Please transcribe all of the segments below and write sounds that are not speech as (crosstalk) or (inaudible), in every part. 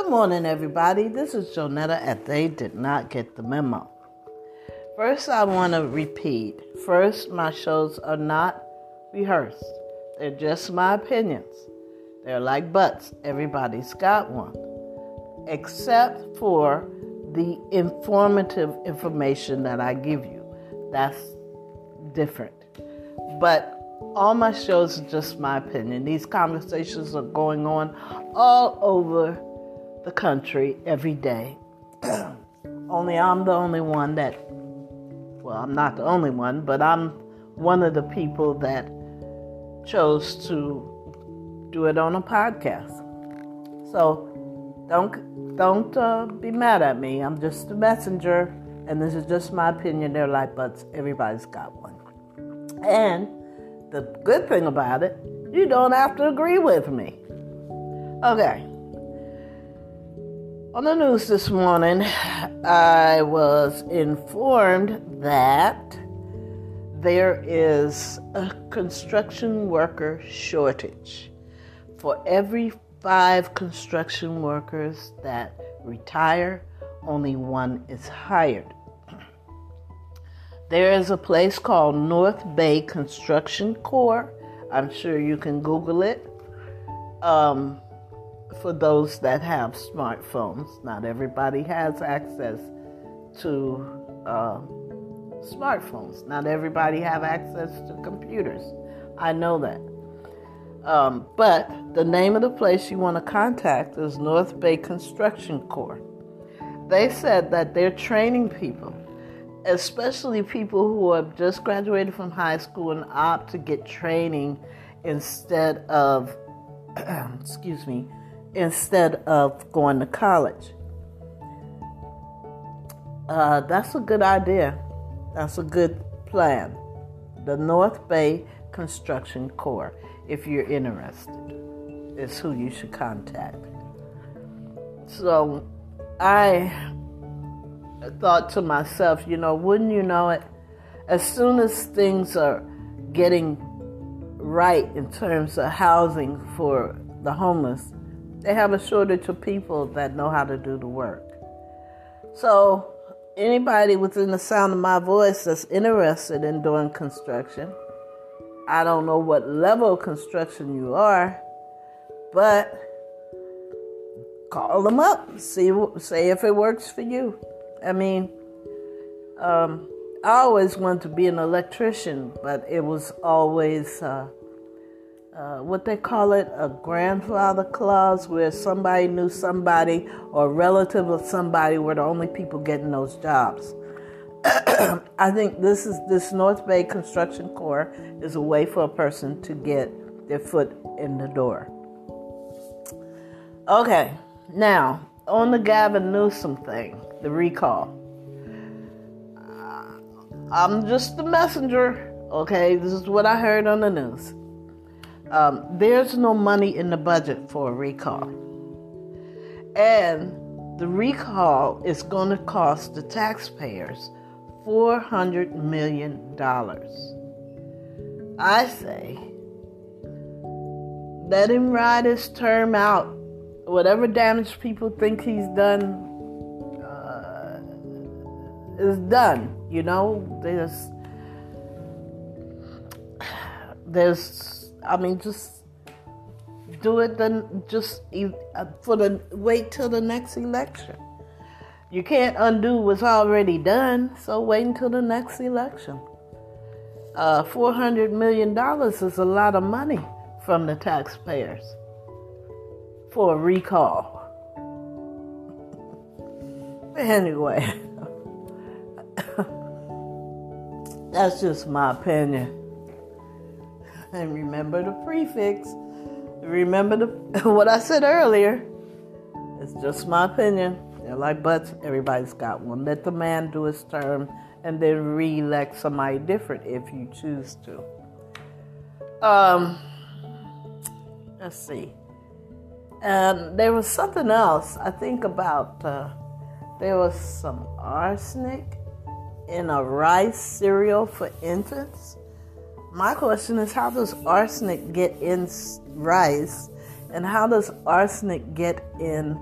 Good morning, everybody. This is Jonetta at They Did Not Get the Memo. First, I want to repeat first, my shows are not rehearsed, they're just my opinions. They're like butts, everybody's got one, except for the informative information that I give you. That's different. But all my shows are just my opinion. These conversations are going on all over the country every day. (clears throat) only I'm the only one that, well, I'm not the only one, but I'm one of the people that chose to do it on a podcast. So don't don't uh, be mad at me. I'm just a messenger, and this is just my opinion. They're like but Everybody's got one. And the good thing about it, you don't have to agree with me. Okay. On the news this morning, I was informed that there is a construction worker shortage. For every five construction workers that retire, only one is hired. There is a place called North Bay Construction Corps. I'm sure you can Google it. Um, for those that have smartphones, not everybody has access to uh, smartphones. Not everybody have access to computers. I know that. Um, but the name of the place you want to contact is North Bay Construction Corps. They said that they're training people especially people who have just graduated from high school and opt to get training instead of (clears throat) excuse me instead of going to college. Uh, that's a good idea. That's a good plan. The north bay construction corps if you're interested is who you should contact. So i thought to myself, you know, wouldn't you know it? As soon as things are getting right in terms of housing for the homeless, they have a shortage of people that know how to do the work. So, anybody within the sound of my voice that's interested in doing construction, I don't know what level of construction you are, but call them up, see, say if it works for you. I mean, um, I always wanted to be an electrician, but it was always uh, uh, what they call it a grandfather clause, where somebody knew somebody or a relative of somebody were the only people getting those jobs. (clears throat) I think this is this North Bay Construction Corps is a way for a person to get their foot in the door. Okay, now on the Gavin Newsom thing the recall. I'm just the messenger, okay? This is what I heard on the news. Um, there's no money in the budget for a recall. And the recall is going to cost the taxpayers $400 million. I say, let him ride his term out. Whatever damage people think he's done, is done. You know, there's there's I mean just do it then just uh, for the wait till the next election. You can't undo what's already done, so wait until the next election. Uh, Four hundred million dollars is a lot of money from the taxpayers for a recall. Anyway. (laughs) That's just my opinion. (laughs) And remember the prefix. Remember the (laughs) what I said earlier. It's just my opinion. They're like butts. Everybody's got one. Let the man do his term and then re-elect somebody different if you choose to. Um, let's see. And there was something else. I think about. Uh, there was some arsenic in a rice cereal for infants? My question is how does arsenic get in rice and how does arsenic get in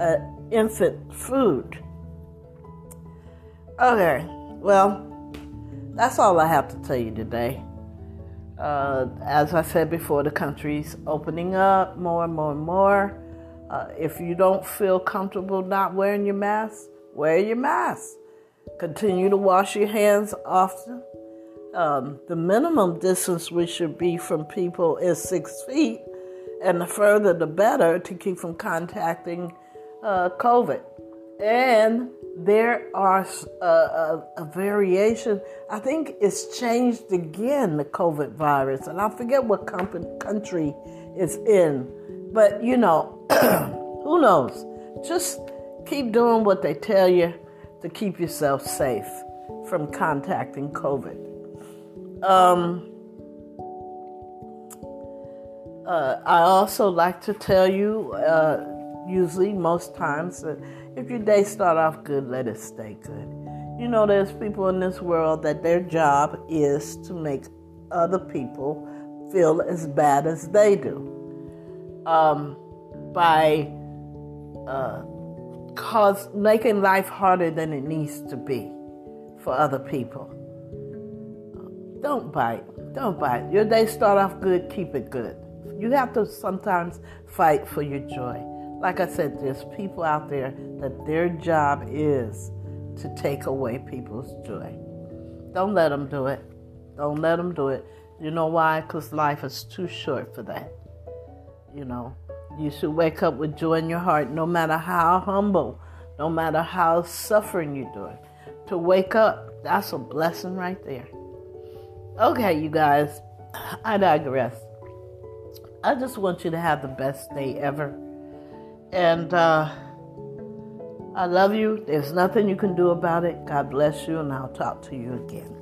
uh, infant food. Okay, well, that's all I have to tell you today. Uh, as I said before, the country's opening up more and more and more. Uh, if you don't feel comfortable not wearing your mask, wear your mask. Continue to wash your hands often. Um, the minimum distance we should be from people is six feet, and the further the better to keep from contacting uh, COVID. And there are a, a, a, variation. I think it's changed again, the COVID virus, and I forget what company, country it's in. But you know, (clears throat) who knows? Just keep doing what they tell you to keep yourself safe from contacting COVID. Um, uh, I also like to tell you, uh, usually, most times, that if your day start off good, let it stay good. You know, there's people in this world that their job is to make other people feel as bad as they do um, by uh, cause making life harder than it needs to be for other people. Don't bite. Don't bite. Your day start off good. Keep it good. You have to sometimes fight for your joy. Like I said, there's people out there that their job is to take away people's joy. Don't let them do it. Don't let them do it. You know why? Because life is too short for that. You know, you should wake up with joy in your heart, no matter how humble, no matter how suffering you're doing. To wake up, that's a blessing right there. Okay, you guys, I digress. I just want you to have the best day ever. And uh, I love you. There's nothing you can do about it. God bless you, and I'll talk to you again.